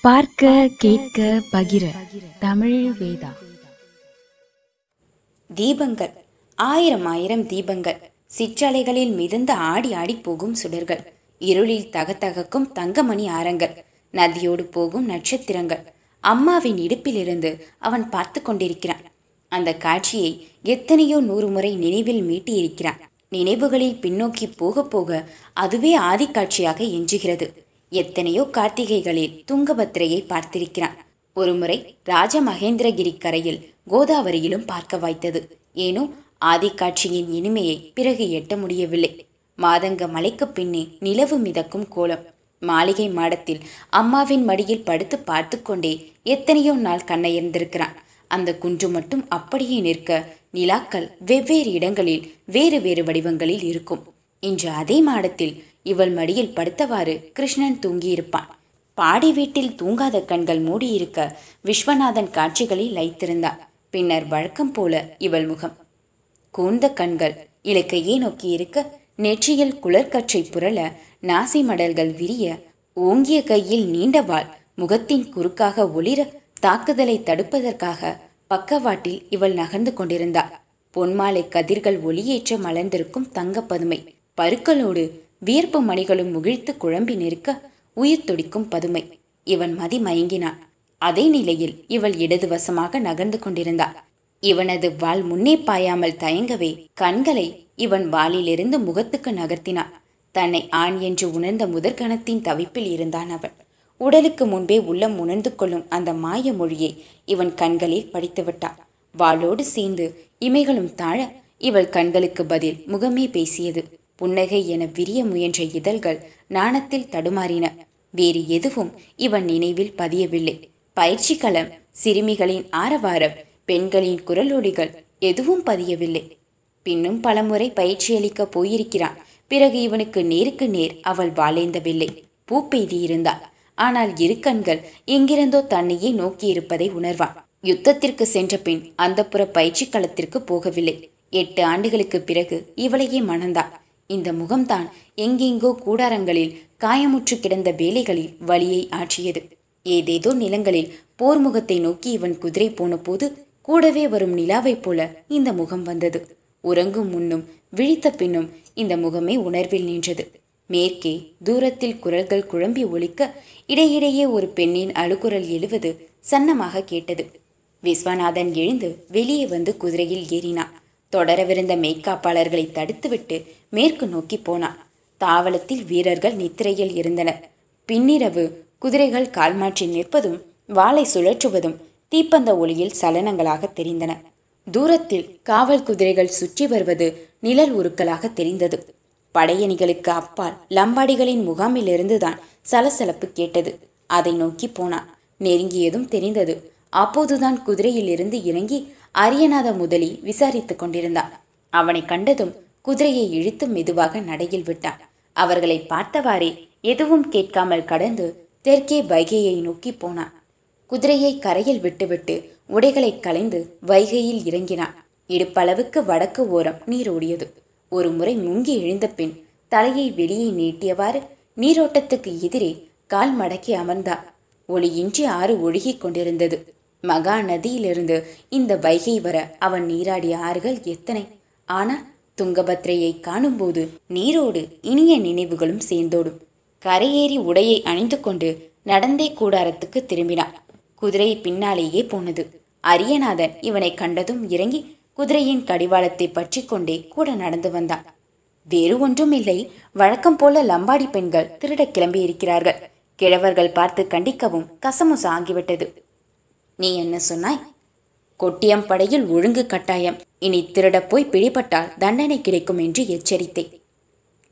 பார்க்க கேட்க பகிர. தமிழ் வேதா. தீபங்கள். ஆயிரம் ஆயிரம் தீபங்கள். சிற்றலைகளில் மிதந்து ஆடி ஆடி போகும் சுடர்கள். இருளில் தகத்தகக்கும் தங்கமணி ஆரங்கள். நதியோடு போகும் நட்சத்திரங்கள். அம்மாவின் இடுப்பிலிருந்து அவன் பார்த்து கொண்டிருக்கிறான். அந்த காட்சியை எத்தனையோ நூறு முறை நினைவில் மீட்டியிருக்கிறான். நினைவுகளில் பின்னோக்கி போக போக அதுவே ஆதிக்காட்சியாக எஞ்சுகிறது. எத்தனையோ கார்த்திகைகளில் துங்கபத்திரையை பார்த்திருக்கிறான். ஒருமுறை ராஜமகேந்திரகிரி கரையில் கோதாவரியிலும் பார்க்க வாய்த்தது. ஏனோ ஆதிக்காட்சியின் இனிமையை பிறகு எட்ட முடியவில்லை. மாதங்க மலைக்கு பின்னே நிலவு மிதக்கும் கோலம். மாளிகை மாடத்தில் அம்மாவின் மடியில் படுத்து பார்த்து கொண்டே எத்தனையோ நாள் கண்ணையர்ந்திருக்கிறான். அந்த குன்று மட்டும் அப்படியே நிற்க நிலாக்கள் வெவ்வேறு இடங்களில் வேறு வேறு வடிவங்களில் இருக்கும். இன்று அதே மாடத்தில் இவள் மடியில் படுத்தவாறு கிருஷ்ணன் தூங்கியிருப்பான். பாடி வீட்டில் தூங்காத கண்கள் மூடியிருக்க விஸ்வநாதன் காட்சிகளில் லைத்திருந்தார். பின்னர் வழக்கம் போல இவள் முகம். கூர்ந்த கண்கள் இலக்கையே நோக்கியிருக்க நெற்றியில் குளர்கற்றை புரள நாசி மடல்கள் விரிய ஓங்கிய கையில் நீண்ட வாள் முகத்தின் குறுக்காக ஒளிர தாக்குதலை தடுப்பதற்காக பக்கவாட்டில் இவள் நகர்ந்து கொண்டிருந்தாள். பொன்மாலை கதிர்கள் ஒளியேற்ற மலர்ந்திருக்கும் தங்கப்பதுமை பருக்களோடு வியர்ப்பு மணிகளும் முகிழ்த்து குழம்பி நிற்க உயிர் துடிக்கும் பதுமை. இவன் மதி மயங்கினான். அதே நிலையில் இவள் இடதுவசமாக நகர்ந்து கொண்டிருந்தாள். இவனது வாள் முன்னே பாயாமல் தயங்கவே கண்களை இவன் வாளிலிருந்து முகத்துக்கு நகர்த்தினான். தன்னை ஆண் என்று உணர்ந்த முதற்கணத்தின் தவிப்பில் இருந்தான் அவன். உடலுக்கு முன்பே உள்ளம் உணர்ந்து கொள்ளும் அந்த மாய மொழியை இவன் கண்களில் படித்துவிட்டான் வாளோடு சேர்ந்து இமைகளும் தாழ இவள் கண்களுக்கு பதில் முகமே பேசியது. புன்னகை என விரிய முயன்ற இதழ்கள் நாணத்தில் தடுமாறின. வேறு எதுவும் இவன் நினைவில் பதியவில்லை. பயிற்சி களம் சிறுமிகளின் ஆரவாரம் பெண்களின் குரலொடிகள் எதுவும் பதியவில்லை. பின்னும் பலமுறை பயிற்சியளிக்க போயிருக்கிறான். பிறகு இவனுக்கு நேருக்கு நேர் அவள் வாழேந்தவில்லை பூ பெய்தியிருந்தாள் ஆனால் இரு கண்கள் எங்கிருந்தோ தன்னையே நோக்கியிருப்பதை உணர்வான். யுத்தத்திற்கு சென்ற பின் அந்தப்புற பயிற்சி களத்திற்கு போகவில்லை. எட்டு ஆண்டுகளுக்கு பிறகு இவளையே மணந்தாள். இந்த முகம்தான் எங்கெங்கோ கூடாரங்களில் காயமுற்று கிடந்த வேலைகளில் வலியை ஆற்றியது. ஏதேதோ நிலங்களில் போர் முகத்தை நோக்கி இவன் குதிரை போன போது கூடவே வரும் நிலாவைப் போல இந்த முகம் வந்தது. உறங்கும் முன்னும் விழித்த பின்னும் இந்த முகமே உணர்வில் நின்றது. மேற்கே தூரத்தில் குரல்கள் குழம்பி ஒலிக்க இடையிடையே ஒரு பெண்ணின் அழுகுரல் எழுவது சன்னமாக கேட்டது. விஸ்வநாதன் எழுந்து வெளியே வந்து குதிரையில் ஏறினான். தொடரவிருந்த மெய்க்காப்பாளர்களை தடுத்துவிட்டு மேற்கு நோக்கி போனான். தாவளத்தில் வீரர்கள் நித்திரையில் இருந்தனர். பின்னிரவு குதிரைகள் கால்மாற்றி நிற்பதும் வாளை சுழற்றுவதும் தீப்பந்த ஒளியில் சலனங்களாக தெரிந்தன. தூரத்தில் காவல் குதிரைகள் சுற்றி வருவது நிழல் உருக்களாக தெரிந்தது. படையணிகளுக்கு அப்பால் லம்பாடிகளின் முகாமிலிருந்துதான் சலசலப்பு கேட்டது. அதை நோக்கி போனான். நெருங்கியதும் தெரிந்தது. அப்போதுதான் குதிரையிலிருந்து இறங்கி அரியநாத முதலி விசாரித்துக் கொண்டிருந்தான் அவனை கண்டதும் குதிரையை இழுத்து மெதுவாக நடையில் விட்டான். அவர்களை பார்த்தவாறே எதுவும் கேட்காமல் கடந்து தெற்கே வைகையை நோக்கி போனான். குதிரையை கரையில் விட்டுவிட்டு உடைகளை களைந்து வைகையில் இறங்கினான். இடுப்பளவுக்கு வடக்கு ஓரம் நீர் ஓடியது. ஒரு முறை முங்கி எழுந்த பின் தலையை வெளியே நீட்டியவாறு நீரோட்டத்துக்கு எதிரே கால் மடக்கி அமர்ந்தான். ஒளியின்றி ஆறு ஒழுகிக் கொண்டிருந்தது. மகா நதியிலிருந்து இந்த வைகை வர அவன் நீராடிய ஆறுகள் எத்தனை? ஆனால் துங்கபத்ரையை காணும்போது நீரோடு இனிய நினைவுகளும் சேர்ந்தோடும். கரையேறி உடையை அணிந்து கொண்டு நடந்தே கூடாரத்துக்கு திரும்பினான். குதிரை பின்னாலேயே போனது. அரியநாதன் இவனை கண்டதும் இறங்கி குதிரையின் கடிவாளத்தை பற்றி கொண்டே கூட நடந்து வந்தான். வேறு ஒன்றும் இல்லை வழக்கம் போல லம்பாடி பெண்கள் திருட கிளம்பி இருக்கிறார்கள் கிழவர்கள் பார்த்து கண்டிக்கவும் கசமுச ஆகிவிட்டது. நீ என்ன சொன்னாய்? கொட்டியம் படையில் ஒழுங்கு கட்டாயம். இனி திருடப் போய் பிடிபட்டால் தண்டனை கிடைக்கும் என்று எச்சரித்தேன்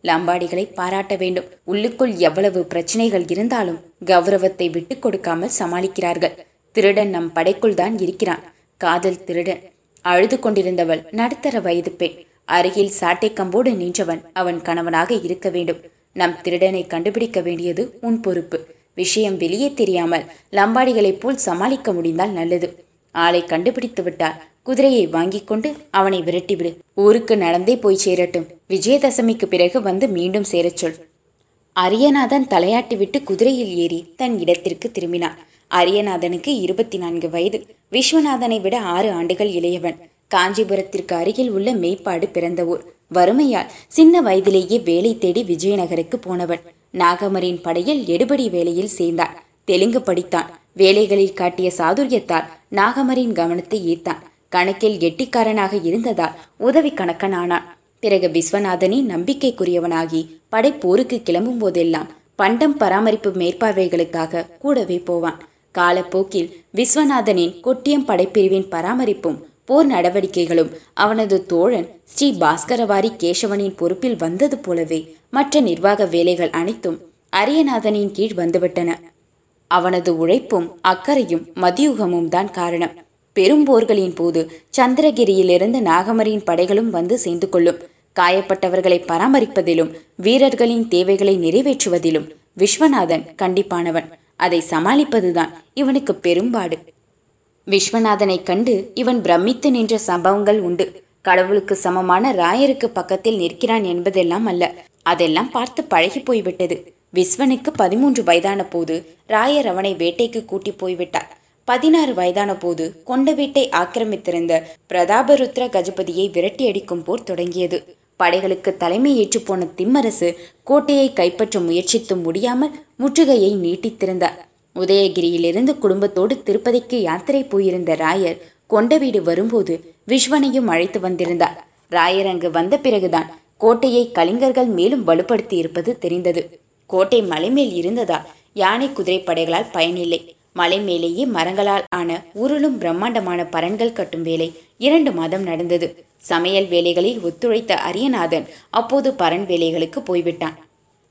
லம்பாடிகளை பாராட்ட வேண்டும். உள்ளுக்குள் எவ்வளவு பிரச்சனைகள் இருந்தாலும் கௌரவத்தை விட்டு கொடுக்காமல் சமாளிக்கிறார்கள். திருடன் நம் படைக்குள் தான் இருக்கிறான். காதல் திருடன். அழுது கொண்டிருந்தவள் நடுத்தர வயது பெண். அருகில் சாட்டை கம்போடு நின்றவன் அவன் கணவனாக இருக்க வேண்டும். நம் திருடனை கண்டுபிடிக்க வேண்டியது உன் பொறுப்பு. விஷயம் வெளியே தெரியாமல் லம்பாடிகளைப் போல் சமாளிக்க முடிந்தால் நல்லது. ஆளை கண்டுபிடித்து விட்டால் குதிரையை வாங்கிக் கொண்டு அவனை விரட்டிவிடு. ஊருக்கு நடந்தே போய் சேரட்டும். விஜயதசமிக்கு பிறகு வந்து மீண்டும் சேரச் சொல். அரியநாதன் தலையாட்டிவிட்டு குதிரையில் ஏறி தன் இடத்திற்கு திரும்பினான். அரியநாதனுக்கு இருபத்தி நான்கு வயது. விஸ்வநாதனை விட ஆறு ஆண்டுகள் இளையவன். காஞ்சிபுரத்திற்கு அருகில் உள்ள மெய்ப்பாடு பிறந்த ஊர். வறுமையால் சின்ன வயதிலேயே வேலை தேடி விஜயநகருக்கு போனவன். நாகமரின் படையில் எடுபடி வேலையில் சேர்ந்தான். தெலுங்கு படித்தான். வேலைகளில் காட்டிய சாதுரியத்தால் நாகமரின் கவனத்தை ஈர்த்தான். கணக்கில் எட்டிக்காரனாக இருந்ததால் உதவி கணக்கனானான் பிறகு விஸ்வநாதனின் நம்பிக்கைக்குரியவனாகி படை போருக்கு கிளம்பும் போதெல்லாம் பண்டம் பராமரிப்பு மேற்பார்வைகளுக்காக கூடவே போவான். காலப்போக்கில் விஸ்வநாதனின் கொட்டியம் படைப்பிரிவின் பராமரிப்பும் போர் நடவடிக்கைகளும் அவனது தோழன் ஸ்ரீ பாஸ்கரவாரி கேசவனின் பொறுப்பில் வந்தது போலவே மற்ற நிர்வாக வேலைகள் அனைத்தும் அரியநாதனின் கீழ் வந்துவிட்டன. அவனது உழைப்பும் அக்கறையும் மதியுகமும் தான் காரணம். பெரும்போர்களின் போது சந்திரகிரியிலிருந்து நாகமரியின் படைகளும் வந்து சேர்ந்து கொள்ளும். காயப்பட்டவர்களை பராமரிப்பதிலும் வீரர்களின் தேவைகளை நிறைவேற்றுவதிலும் விஸ்வநாதன் கண்டிப்பானவன். அதை சமாளிப்பதுதான் இவனுக்கு பெரும்பாடு. விஸ்வநாதனை கண்டு இவன் பிரமித்து நின்ற சம்பவங்கள் உண்டு. கடவுளுக்கு சமமான ராயருக்கு பக்கத்தில் நிற்கிறான் என்பதெல்லாம் அல்ல. அதெல்லாம் பார்த்து பழகி போய்விட்டது. விஸ்வனுக்கு பதிமூன்று வயதான போது ராயர் அவனை வேட்டைக்கு கூட்டி போய்விட்டார். பதினாறு வயதான போது கொண்ட வீட்டை ஆக்கிரமித்திருந்த பிரதாபருத்ர கஜபதியை விரட்டி அடிக்கும் போர் தொடங்கியது. படைகளுக்கு தலைமை ஏற்றுப்போன திம்மரசு கோட்டையை கைப்பற்ற முயற்சித்து முடியாமல் முற்றுகையை நீட்டித்திருந்தார். உதயகிரியிலிருந்து குடும்பத்தோடு திருப்பதிக்கு யாத்திரை போயிருந்த ராயர் கொண்ட வீடு வரும்போது விஸ்வனையும் அழைத்து வந்திருந்தார். ராயர் அங்கு வந்த பிறகுதான் கோட்டையை கலிங்கர்கள் மேலும் வலுப்படுத்தி இருப்பது தெரிந்தது. கோட்டை மலைமேல் இருந்ததால் யானை குதிரை படைகளால் பயனில்லை. மலை மேலேயே மரங்களால் ஆன உருளும் பிரம்மாண்டமான பரன்கள் கட்டும் வேலை இரண்டு மாதம் நடந்தது. சமையல் வேலைகளில் ஒத்துழைத்த அரியநாதன் அப்போது பரன் வேலைகளுக்கு போய்விட்டான்.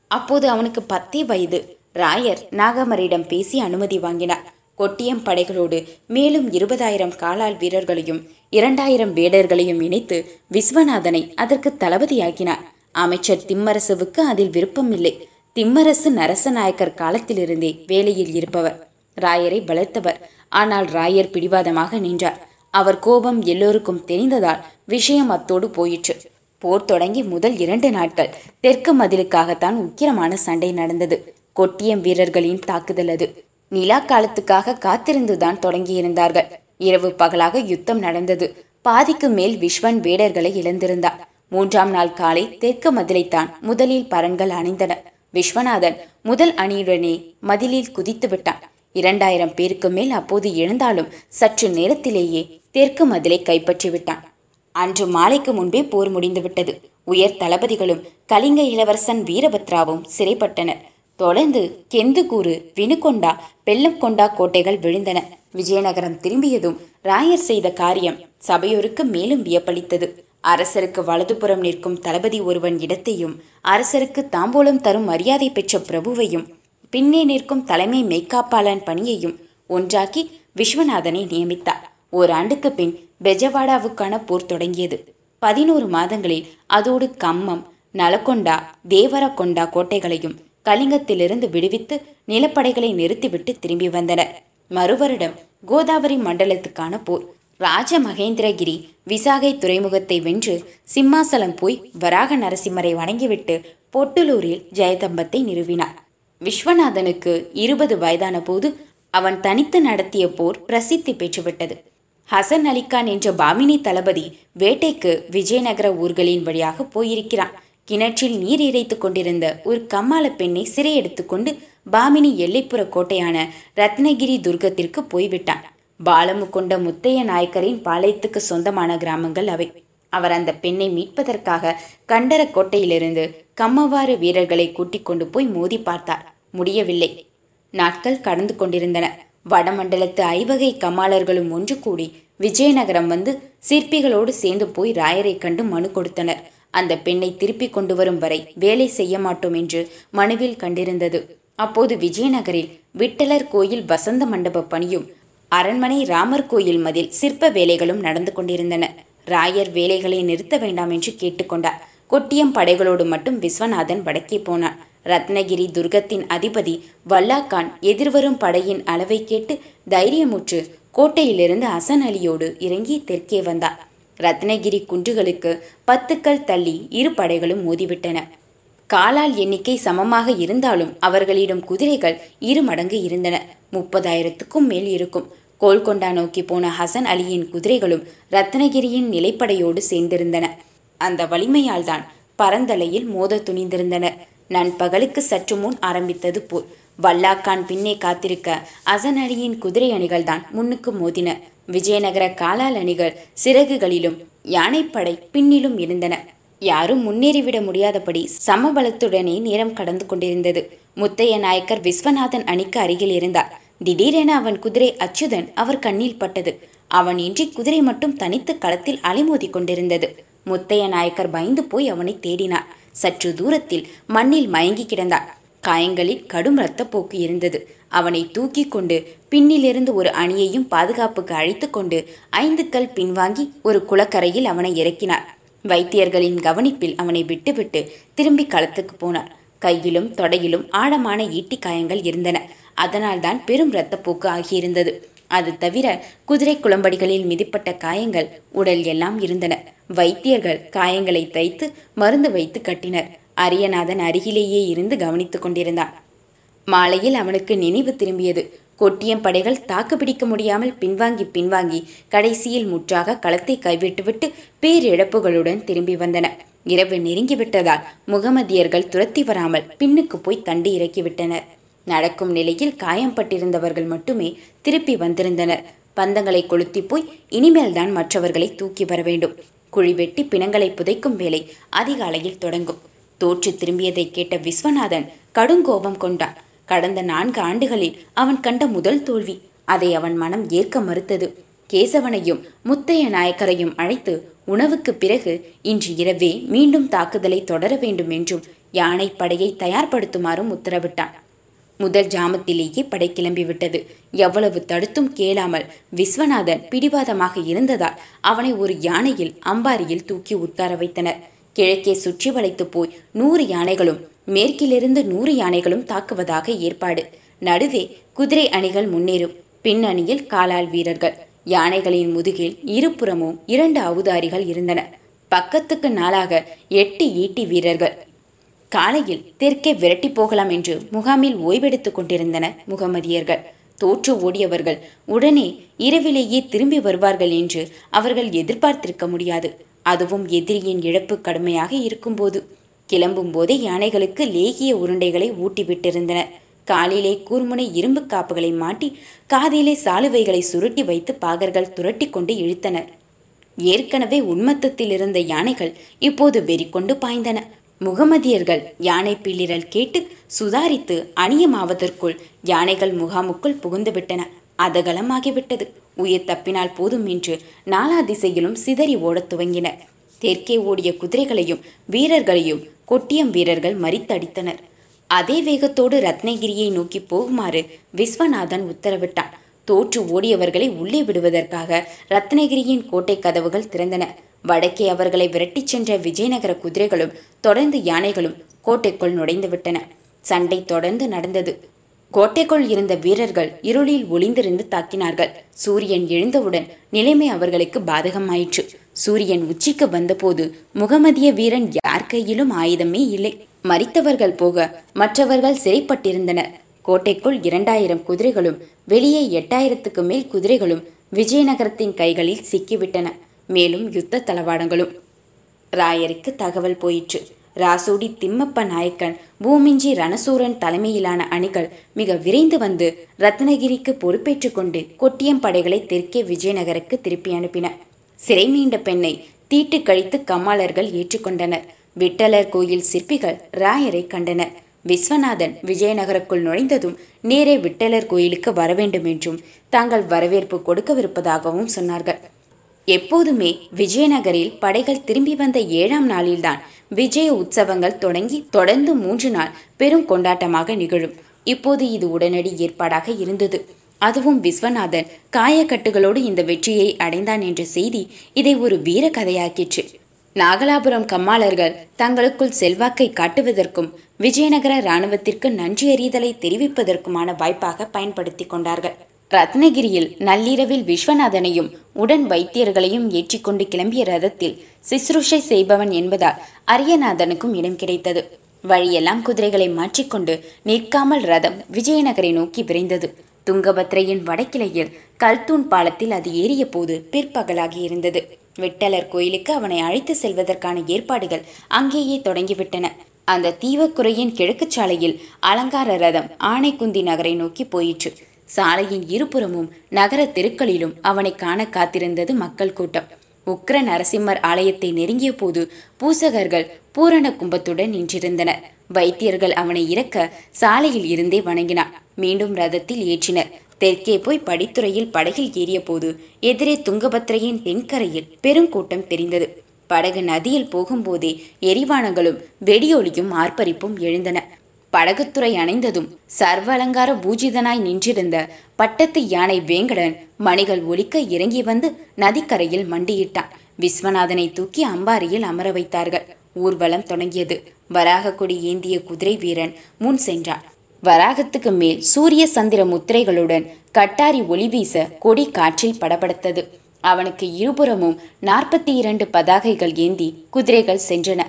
அப்போது அவனுக்கு பத்தே வயது. ராயர் நாகமரிடம் பேசி அனுமதி வாங்கினார். கொட்டியம் படைகளோடு மேலும் இருபதாயிரம் காலால் வீரர்களையும் இரண்டாயிரம் வேடர்களையும் இணைத்து விஸ்வநாதனை அதற்கு தளபதியாக்கினார். அமைச்சர் திம்மரசுவுக்கு அதில் விருப்பமில்லை திம்மரசு நரசநாயக்கர் காலத்திலிருந்தே வேலையில் இருப்பவர். ராயரை வளர்த்தவர். ஆனால் ராயர் பிடிவாதமாக நின்றார். அவர் கோபம் எல்லோருக்கும் தெரிந்ததால் விஷயம் அத்தோடு போயிற்று. போர் தொடங்கி முதல் இரண்டு நாட்கள் தெற்கு மதிலுக்காகத்தான் உக்கிரமான சண்டை நடந்தது. கொட்டியம் வீரர்களின் தாக்குதல் அது. நிலா காலத்துக்காக காத்திருந்துதான் தொடங்கியிருந்தார்கள். இரவு பகலாக யுத்தம் நடந்தது. பாதிக்கு மேல் விஸ்வன் வேடர்களை இழந்திருந்தார். மூன்றாம் நாள் காலை தெற்கு மதிலைத்தான் முதலில் பரன்கள் அணிந்தன. விஸ்வநாதன் முதல் அணியுடனே மதிலில் குதித்து விட்டான். இரண்டாயிரம் பேருக்கு மேல் அப்போது எழுந்தாலும் சற்று நேரத்திலேயே தெற்கு மதிலை கைப்பற்றி விட்டான். அன்று மாலைக்கு முன்பே போர் முடிந்துவிட்டது. உயர் தளபதிகளும் கலிங்க இளவரசன் வீரபத்ராவும் சிறைப்பட்டனர். தொடர்ந்து கெந்துகூறு வினுகொண்டா பெல்லம்கொண்டா கோட்டைகள் விழுந்தன. விஜயநகரம் திரும்பியதும் ராயர் செய்த காரியம் சபையோருக்கு மேலும் வியப்பளித்தது. அரசருக்கு வலதுபுறம் நிற்கும் தளபதி ஒருவன் இடத்தையும் அரசருக்கு தாம்பூலம் தரும் மரியாதை பெற்ற பிரபுவையும் பின்னே நிற்கும் தலைமை மெய்காப்பாளன் பணியையும் ஒன்றாக்கி விஸ்வநாதனை நியமித்தார். ஓராண்டுக்கு பின் பெஜவாடாவுக்கான போர் தொடங்கியது. பதினோரு மாதங்களில் அதோடு கம்மம் நலக்கொண்டா தேவரக்கொண்டா கோட்டைகளையும் கலிங்கத்திலிருந்து விடுவித்து நிலப்படைகளை நிறுத்திவிட்டு திரும்பி வந்தனர் மறுவருடம் கோதாவரி மண்டலத்துக்கான போர். ராஜ மகேந்திரகிரி விசாகை துறைமுகத்தை வென்று சிம்மாசலம் போய் வராக நரசிம்மரை வணங்கிவிட்டு பொட்டுலூரில் ஜெயதம்பத்தை நிறுவினார். விஸ்வநாதனுக்கு இருபது வயதான போது அவன் தனித்து நடத்திய போர் பிரசித்தி பெற்றுவிட்டது. ஹசன் அலிகான் என்ற பாமினி தளபதி வேட்டைக்கு விஜயநகர ஊர்களின் வழியாக போயிருக்கிறான். கிணற்றில் நீர் இறைத்து கொண்டிருந்த ஒரு கம்மாள பெண்ணை சிறையெடுத்துக்கொண்டு பாமினி எல்லைப்புற கோட்டையான ரத்னகிரி துர்க்கத்திற்கு போய்விட்டான். பாலமு கொண்ட முத்தைய நாயக்கரின் பாளையத்துக்கு சொந்தமான கிராமங்கள் அவை. அவர் அந்த பெண்ணை மீட்பதற்காக கண்டர கோட்டையிலிருந்து கம்மவாறு வீரர்களை கூட்டிக் கொண்டு போய் மோதி பார்த்தார். முடியவில்லை. நாட்கள் கடந்து கொண்டிருந்தன. வடமண்டலத்து ஐவகை கமாளர்களும் ஒன்று கூடி விஜயநகரம் வந்து சிற்பிகளோடு சேர்ந்து போய் ராயரை கண்டு மனு கொடுத்தனர். அந்த பெண்ணை திருப்பிக் கொண்டு வரும் வரை வேலை செய்ய மாட்டோம் என்று மனுவில் கண்டிருந்தது. அப்போது விஜயநகரில் விட்டலர் கோயில் வசந்த மண்டப பணியும் அரண்மனை ராமர் கோயில் மதில் சிற்ப வேலைகளும் நடந்து கொண்டிருந்தன. ராயர் வேலைகளை நிறுத்த வேண்டாம் என்று கேட்டுக்கொண்டார் கொட்டியம் படைகளோடு மட்டும் விஸ்வநாதன் வடக்கே போனான் ரத்னகிரி துர்கத்தின் அதிபதி வல்லாக்கான் எதிர்வரும் படையின் அளவை கேட்டு தைரியமுற்று கோட்டையிலிருந்து அசன் அலியோடு இறங்கி தெற்கே வந்தார். ரத்னகிரி குன்றுகளுக்கு பத்துக்கள் தள்ளி இரு படைகளும் மோதிவிட்டன. காலால் எண்ணிக்கை சமமாக இருந்தாலும் அவர்களிடம் குதிரைகள் இரு மடங்கு இருந்தன. முப்பதாயிரத்துக்கும் மேல் இருக்கும். கோல்கொண்டா நோக்கி போன ஹசன் அலியின் குதிரைகளும் ரத்னகிரியின் நிலைப்படையோடு சேர்ந்திருந்தன. அந்த வலிமையால் தான் பரந்தலையில் மோத துணிந்திருந்தனர் நண்பகலுக்கு சற்று முன் ஆரம்பித்தது போல் வல்லாக்கான் பின்னே காத்திருக்க ஹசன் அலியின் குதிரை அணிகள் தான் முன்னுக்கு மோதின. விஜயநகர காலால் அணிகள் சிறகுகளிலும் யானைப்படை பின்னிலும் இருந்தன. யாரும் முன்னேறிவிட முடியாதபடி சமபலத்துடனே நேரம் கடந்து கொண்டிருந்தது. முத்தைய நாயக்கர் விஸ்வநாதன் அணிக்கு அருகில் இருந்தார். திடீரென அவன் குதிரை அச்சுதன் அவர் கண்ணில் பட்டது. அவன் இன்றி குதிரை மட்டும் தனித்து களத்தில் அலைமோதி கொண்டிருந்தது. முத்தைய நாயக்கர் பயந்து போய் அவனை தேடினார். சற்று தூரத்தில் மண்ணில் மயங்கி கிடந்தான் காயங்களில் கடும் இரத்தப்போக்கு இருந்தது. அவனை தூக்கி கொண்டு பின்னிலிருந்து ஒரு அணியையும் பாதுகாப்புக்கு அழைத்து கொண்டு ஐந்து கல் பின்வாங்கி ஒரு குளக்கரையில் அவனை இறக்கினார். வைத்தியர்களின் கவனிப்பில் அவனை விட்டுவிட்டு திரும்பி களத்துக்கு போனார். கையிலும் தொடையிலும் ஆழமான ஈட்டி காயங்கள் இருந்தன. அதனால்தான் பெரும் இரத்தப்போக்கு ஆகியிருந்தது. அது தவிர குதிரை குளம்படிகளில் மிதிப்பட்ட காயங்கள் உடல் எல்லாம் இருந்தன. வைத்தியர்கள் காயங்களை தைத்து மருந்து வைத்து கட்டினர். அரியநாதன் அருகிலேயே இருந்து கவனித்துக் கொண்டிருந்தான். மாலையில் அவனுக்கு நினைவு திரும்பியது. கொட்டியம் படைகள் தாக்குப்பிடிக்க முடியாமல் பின்வாங்கி பின்வாங்கி கடைசியில் முற்றாக களத்தை கைவிட்டுவிட்டு பேரிழப்புகளுடன் திரும்பி வந்தன. இரவு நெருங்கிவிட்டதால் முகமதியர்கள் துரத்தி வராமல் பின்னுக்கு போய் தண்டி இறக்கிவிட்டனர் நடக்கும் நிலையில் காயம்பட்டிருந்தவர்கள் மட்டுமே திருப்பி வந்திருந்தனர். பந்தங்களை கொளுத்தி போய் இனிமேல்தான் மற்றவர்களை தூக்கி வர வேண்டும். குழி வெட்டி பிணங்களை புதைக்கும் வேலை அதிகாலையில் தொடங்கும். தோற்று திரும்பியதை கேட்ட விஸ்வநாதன் கடுங்கோபம் கொண்டான். கடந்த நான்கு ஆண்டுகளில் அவன் கண்ட முதல் தோல்வி. அதை அவன் மனம் ஏற்க மறுத்தது. கேசவனையும் முத்தைய நாயக்கரையும் அழைத்து உணவுக்கு பிறகு இன்று இரவே மீண்டும் தாக்குதலை தொடர வேண்டும் என்றும் யானை படையை தயார்படுத்துமாறும் உத்தரவிட்டான். முதல் ஜாமத்திலேயே படை கிளம்பிவிட்டது. எவ்வளவு தடுத்தும் கேளாமல் விஸ்வநாதன் பிடிவாதமாக இருந்ததால் அவனை ஒரு யானையில் அம்பாரியில் தூக்கி உட்கார வைத்தனர். கிழக்கே சுற்றி வளைத்து போய் நூறு யானைகளும் மேற்கிலிருந்து நூறு யானைகளும் தாக்குவதாக ஏற்பாடு. நடுவே குதிரை அணிகள் முன்னேறும். பின்னணியில் காலால் வீரர்கள். யானைகளின் முதுகில் இருபுறமும் இரண்டு அவுதாரிகள் இருந்தன. பக்கத்துக்கு நாளாக எட்டு ஈட்டி வீரர்கள். காலையில் தெற்கே விரட்டி போகலாம் என்று முகாமில் ஓய்வெடுத்துக் கொண்டிருந்தனர் முகமதியர்கள். தோற்று ஓடியவர்கள் உடனே இரவிலேயே திரும்பி வருவார்கள் என்று அவர்கள் எதிர்பார்த்திருக்க முடியாது. அதுவும் எதிரியின் இழப்பு கடுமையாக இருக்கும்போது. கிளம்பும்போது யானைகளுக்கு லேகிய உருண்டைகளை ஊட்டிவிட்டிருந்தனர் காலிலே கூர்முனை இரும்பு காப்புகளை மாட்டி காதிலே சாலுவைகளை சுருட்டி வைத்து பாகர்கள் துரட்டி கொண்டு இழுத்தனர். ஏற்கனவே உன்மத்தத்தில் இருந்த யானைகள் இப்போது வெறிக்கொண்டு பாய்ந்தன. முகமதியர்கள் யானை பிள்ளிரல் கேட்டு சுதாரித்து அணியமாவதற்குள் யானைகள் முகாமுக்குள் புகுந்துவிட்டன. அதகலமாகிவிட்டது உயிர் தப்பினால் போதும் என்று நாலா திசையிலும் சிதறி ஓடத் துவங்கின. தெற்கே ஓடிய குதிரைகளையும் வீரர்களையும் கொட்டியம் வீரர்கள் மறித்தடித்தனர் அதே வேகத்தோடு ரத்னகிரியை நோக்கி போகுமாறு விஸ்வநாதன் உத்தரவிட்டான். தோற்று ஓடியவர்களை உள்ளே விடுவதற்காக ரத்னகிரியின் கோட்டை கதவுகள் திறந்தன. வடக்கே அவர்களை விரட்டிச் சென்ற விஜயநகர குதிரைகளும் தொடர்ந்து யானைகளும் கோட்டைக்குள் நுழைந்துவிட்டன. சண்டை தொடர்ந்து நடந்தது. கோட்டைக்குள் இருந்த வீரர்கள் இருளில் ஒளிந்திருந்து தாக்கினார்கள். சூரியன் எழுந்தவுடன் நிலைமை அவர்களுக்கு பாதகமாயிற்று. சூரியன் உச்சிக்கு வந்தபோது முகமதிய வீரன் யார் கையிலும் ஆயுதமே இல்லை. மறித்தவர்கள் போக மற்றவர்கள் சிறைப்பட்டிருந்தனர். கோட்டைக்குள் இரண்டாயிரம் குதிரைகளும் வெளியே எட்டாயிரத்துக்கு மேல் குதிரைகளும் விஜயநகரத்தின் கைகளில் சிக்கிவிட்டன. மேலும் யுத்த தளவாடங்களும். ராயருக்கு தகவல் போயிற்று. ராசோடி திம்மப்ப நாயக்கன் பூமிஞ்சி ரணசூரன் தலைமையிலான அணிகள் மிக விரைந்து வந்து ரத்னகிரிக்கு பொறுப்பேற்றுக் கொண்டு கொட்டியம் படைகளை தெற்கே விஜயநகருக்கு திருப்பி அனுப்பின. சிறை மீண்ட பெண்ணை தீட்டு கழித்து கம்மாளர்கள் ஏற்றுக்கொண்டனர். விட்டலர் கோயில் சிற்பிகள் ராயரை கண்டனர். விஸ்வநாதன் விஜயநகருக்குள் நுழைந்ததும் நேரே விட்டலர் கோயிலுக்கு வரவேண்டும் என்றும் தாங்கள் வரவேற்பு கொடுக்கவிருப்பதாகவும் சொன்னார்கள். எப்போதுமே விஜயநகரில் படைகள் திரும்பி வந்த ஏழாம் நாளில்தான் விஜய உற்சவங்கள் தொடங்கி தொடர்ந்து மூன்று நாள் பெரும் கொண்டாட்டமாக நிகழும். இப்போது இது உடனடி ஏற்பாடாக இருந்தது. அதுவும் விஸ்வநாதன் காயக்கட்டுகளோடு இந்த வெற்றியை அடைந்தான் என்ற செய்தி இதை ஒரு வீர கதையாக்கிற்று நாகலாபுரம் கம்மாளர்கள் தங்களுக்குள் செல்வாக்கை காட்டுவதற்கும் விஜயநகர இராணுவத்திற்கு நன்றி அறிதலை தெரிவிப்பதற்குமான வாய்ப்பாக பயன்படுத்தி கொண்டார்கள். ரத்னகிரியில் நள்ளிரவில் விஸ்வநாதனையும் உடன் வைத்தியர்களையும் ஏற்றிக்கொண்டு கிளம்பிய ரதத்தில் சிஸ்ருஷை செய்பவன் என்பதால் அரியநாதனுக்கும் இடம் கிடைத்தது. வழியெல்லாம் குதிரைகளை மாற்றிக்கொண்டு நிற்காமல் ரதம் விஜயநகரை நோக்கி விரைந்தது. துங்கபத்ரையின் வடக்கிளையில் கல்தூண் பாலத்தில் அது ஏறிய போது பிற்பகலாகி இருந்தது. வெட்டலர் கோயிலுக்கு அவனை அழைத்து செல்வதற்கான ஏற்பாடுகள் அங்கேயே தொடங்கிவிட்டன. அந்த தீவக்குறையின் கிழக்கு சாலையில் அலங்கார ரதம் ஆனைக்குந்தி நகரை நோக்கி போயிற்று. சாலையின் இருபுறமும் நகர தெருக்களிலும் அவனை காண காத்திருந்தது மக்கள் கூட்டம். உக்ர நரசிம்மர் ஆலயத்தை நெருங்கிய போது பூசகர்கள் பூரண கும்பத்துடன் நின்றிருந்தனர். வைத்தியர்கள் அவனை இறக்க சாலையில் இருந்தே வணங்கினார். மீண்டும் ரதத்தில் ஏற்றினர். தெற்கே போய் படித்துறையில் படகில் ஏறிய போது எதிரே துங்கபத்ரையின் தென்கரையில் பெருங்கூட்டம் தெரிந்தது. படகு நதியில் போகும்போதே எரிவானங்களும் வெடியொலியும் ஆர்ப்பரிப்பும் எழுந்தன. படகுத்துறை அணைந்ததும் சர்வலங்கார பூஜிதனாய் நின்றிருந்த பட்டத்து யானை வேங்கடன் மணிகள் ஒலிக்க இறங்கி வந்து நதிக்கரையில் மண்டியிட்டான். விஸ்வநாதனை தூக்கி அம்பாரியில் அமர வைத்தார்கள். ஊர்வலம் தொடங்கியது. வராக கொடி ஏந்திய குதிரை வீரன் முன் சென்றான். வராகத்துக்கு மேல் சூரிய சந்திர முத்திரைகளுடன் கட்டாரி ஒளி வீச கொடி காற்றில் படபடத்தது. அவனுக்கு இருபுறமும் நாற்பத்தி இரண்டு பதாகைகள் ஏந்தி குதிரைகள் சென்றன.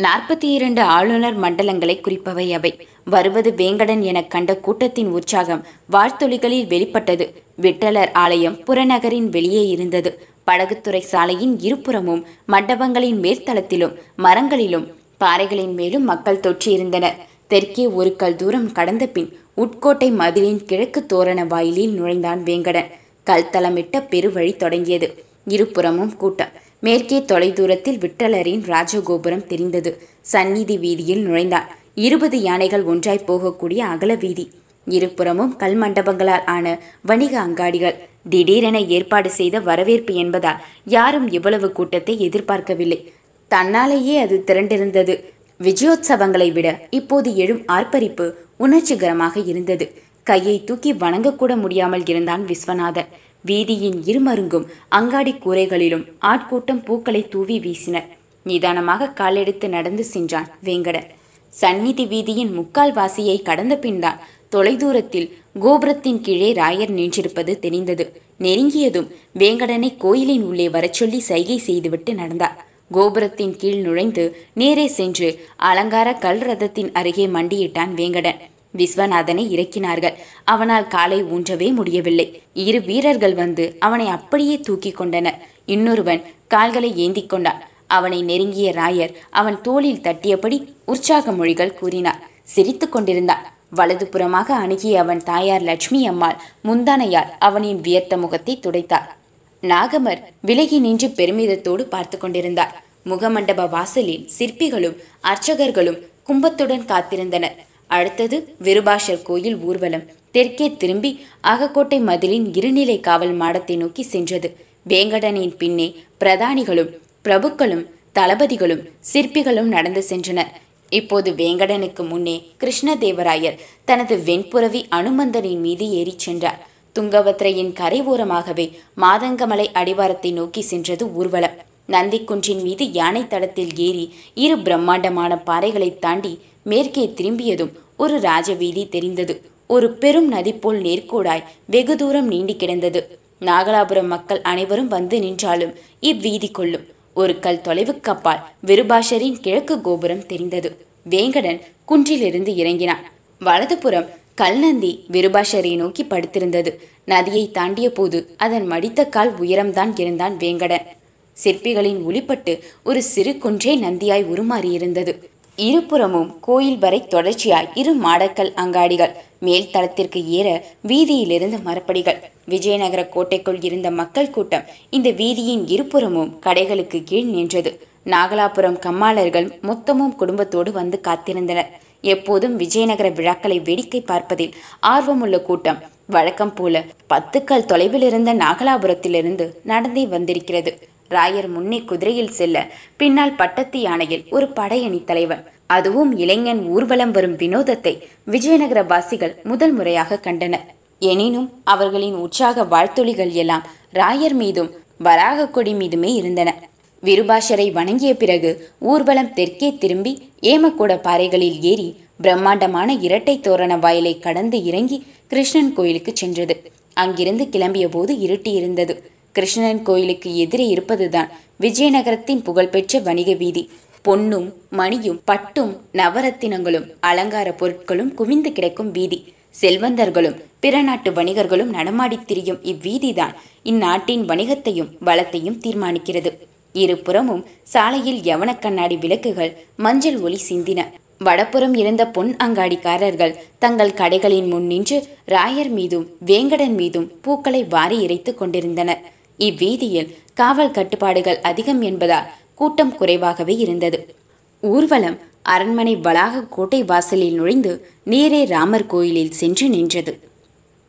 நாற்பத்தி இரண்டு ஆளுநர் மண்டலங்களை குறிப்பவை அவை. வருவது வேங்கடன் என கண்ட கூட்டத்தின் உற்சாகம் வாழ்த்தொலிகளில் வெளிப்பட்டது. விட்டலர் ஆலயம் புறநகரின் வெளியே இருந்தது. படகுத்துறை சாலையின் இருபுறமும் மண்டபங்களின் மேற்தளத்திலும் மரங்களிலும் பாறைகளின் மேலும் மக்கள் தொற்றியிருந்தனர் தெற்கே ஒரு கல் தூரம் கடந்த பின் உட்கோட்டை மதிலின் கிழக்கு தோரண வாயிலில் நுழைந்தான் வேங்கடன். கல் தளமிட்ட பெருவழி தொடங்கியது. இருபுறமும் கூட்டம். மேற்கே தொலைதூரத்தில் விட்டலரின் ராஜகோபுரம் தெரிந்தது. சந்நிதி வீதியில் நுழைந்தான் இருபது யானைகள் ஒன்றாய் போகக்கூடிய அகல வீதி. இருபுறமும் கல் மண்டபங்களால் ஆன வணிக அங்காடிகள். திடீரென ஏற்பாடு செய்த வரவேற்பு என்பதால் யாரும் இவ்வளவு கூட்டத்தை எதிர்பார்க்கவில்லை. தன்னாலேயே அது திரண்டிருந்தது. விஜயோத்சவங்களை விட இப்போது எழும் ஆர்ப்பரிப்பு உணர்ச்சிகரமாக இருந்தது. கையை தூக்கி வணங்கக்கூட முடியாமல் இருந்தான் விஸ்வநாதன். வீதியின் இருமருங்கும் அங்காடி கூரைகளிலும் ஆட்கூட்டம் பூக்களை தூவி வீசினர். நிதானமாக காலெடுத்து நடந்து சென்றான் வேங்கடன் சந்நிதி வீதியின் முக்கால் வாசியை கடந்த பின்தான் தொலைதூரத்தில் கோபுரத்தின் கீழே ராயர் நின்றிருப்பது தெரிந்தது. நெருங்கியதும் வேங்கடனை கோயிலின் உள்ளே வரச் சொல்லி சைகை செய்துவிட்டு நடந்தார். கோபுரத்தின் கீழ் நுழைந்து நேரே சென்று அலங்கார கல் ரதத்தின் அருகே மண்டியிட்டான் வேங்கடன். விஸ்வநாதனை இறக்கினார்கள். அவனால் காலை ஊன்றவே முடியவில்லை. இரு வீரர்கள் வந்து அவனை அப்படியே தூக்கி கொண்டனர். இன்னொருவன் கால்களை ஏந்தி கொண்டான். அவனை நெருங்கிய ராயர் அவன் தோளில் தட்டியபடி உற்சாக மொழிகள் கூறினார். சிரித்து கொண்டிருந்தான். வலதுபுறமாக அணுகிய அவன் தாயார் லட்சுமி அம்மாள் முந்தானையால் அவனின் வியர்த்த முகத்தை துடைத்தார். நாகமர் விலகி நின்று பெருமிதத்தோடு பார்த்து கொண்டிருந்தார். முகமண்டப வாசலில் சிற்பிகளும் அர்ச்சகர்களும் கும்பத்துடன் காத்திருந்தனர். அடுத்தது விருபாஷர் கோயில் ஊர்வலம். தெற்கே திரும்பி அகக்கோட்டை மதிலின் இருநிலை காவல் மாடத்தை நோக்கி சென்றது. வேங்கடனின் பின்னே பிரதானிகளும் பிரபுக்களும் தளபதிகளும் சிற்பிகளும் நடந்து சென்றனர். இப்போது வேங்கடனுக்கு முன்னே கிருஷ்ணதேவராயர் தனது வெண்புறவி அனுமந்தனின் மீது ஏறிச் சென்றார். துங்கபத்ரையின் கரை ஓரமாகவே மாதங்கமலை அடிவாரத்தை நோக்கி சென்றது ஊர்வலம். நந்திக்குன்றின் மீது யானை தடத்தில் ஏறி இரு பிரம்மாண்டமான பாறைகளை தாண்டி மேற்கே திரும்பியதும் ஒரு ராஜவீதி தெரிந்தது. ஒரு பெரும் நதி போல் நேர்கோடாய் வெகு தூரம் நீண்டி கிடந்தது. நாகலாபுரம் மக்கள் அனைவரும் வந்து நின்றாலும் இவ்வீதி கொள்ளும். ஒரு கல் தொலைவுக்கு அப்பால் விருபாஷரின் கிழக்கு கோபுரம் தெரிந்தது. வேங்கடன் குன்றிலிருந்து இறங்கினான். வலதுபுறம் கல்நந்தி விருபாஷரை நோக்கி படுத்திருந்தது. நதியை தாண்டிய போது அதன் மடித்த கால் உயரம்தான் இருந்தான் வேங்கடன். சிற்பிகளின் ஒளிப்பட்டு ஒரு சிறு குன்றே நந்தியாய் உருமாறியிருந்தது. இருபுறமும் கோயில் வரை தொடர்ச்சியாய் இரு மாடக்கல் அங்காடிகள். மேல் தளத்திற்கு ஏற வீதியிலிருந்து மரப்படிகள் விஜயநகர கோட்டைக்குள் இருந்த மக்கள் கூட்டம் இந்த வீதியின் இருபுறமும் கடைகளுக்கு கீழ் நின்றது. நாகலாபுரம் கம்மாளர்கள் மொத்தமும் குடும்பத்தோடு வந்து காத்திருந்தனர். எப்போதும் விஜயநகர விழாக்களை வேடிக்கை பார்ப்பதில் ஆர்வமுள்ள கூட்டம் வழக்கம் போல பத்துக்கள் தொலைவில் இருந்த நாகலாபுரத்திலிருந்து நடந்தே வந்திருக்கிறது. ராயர் முன்னே குதிரையில் செல்ல பின்னால் பட்டத்து யானையில் ஒரு படையணி தலைவன். அதுவும் இளைஞன் ஊர்வலம் வரும் வினோதத்தை விஜயநகர வாசிகள் முதல் முறையாக கண்டனர். எனினும் அவர்களின் உற்சாக வாழ்த்துளிகள் எல்லாம் ராயர் மீதும் வராக கொடி மீதுமே இருந்தன. விருபாஷரை வணங்கிய பிறகு ஊர்வலம் தெற்கே திரும்பி ஏமக்கூட பாறைகளில் ஏறி பிரம்மாண்டமான இரட்டை தோரண வாயிலை கடந்து இறங்கி கிருஷ்ணன் கோயிலுக்கு சென்றது. அங்கிருந்து கிளம்பிய போது இருட்டியிருந்தது. கிருஷ்ணன் கோயிலுக்கு எதிரே இருப்பதுதான் விஜயநகரத்தின் புகழ்பெற்ற வணிக வீதி. பொன்னும் மணியும் பட்டும் நவரத்தினங்களும் அலங்கார பொருட்களும் குவிந்து கிடைக்கும் வீதி. செல்வந்தர்களும் பிற நாட்டு வணிகர்களும் நடமாடித் திரியும் இவ்வீதிதான் இந்நாட்டின் வணிகத்தையும் வளத்தையும் தீர்மானிக்கிறது. இருபுறமும் சாலையில் யவன கண்ணாடி விளக்குகள் மஞ்சள் ஒளி சிந்தின. வடப்புறம் இருந்த பொன் அங்காடிக்காரர்கள் தங்கள் கடைகளின் முன் நின்று ராயர் மீதும் வேங்கடன் மீதும் பூக்களை வாரி இறைத்துக் கொண்டிருந்தனர். இவ்வீதியில் காவல் கட்டுப்பாடுகள் அதிகம் என்பதால் கூட்டம் குறைவாகவே இருந்தது. ஊர்வலம் அரண்மனை வளாக கோட்டை வாசலில் நுழைந்து நேரே ராமர் கோயிலில் சென்று நின்றது.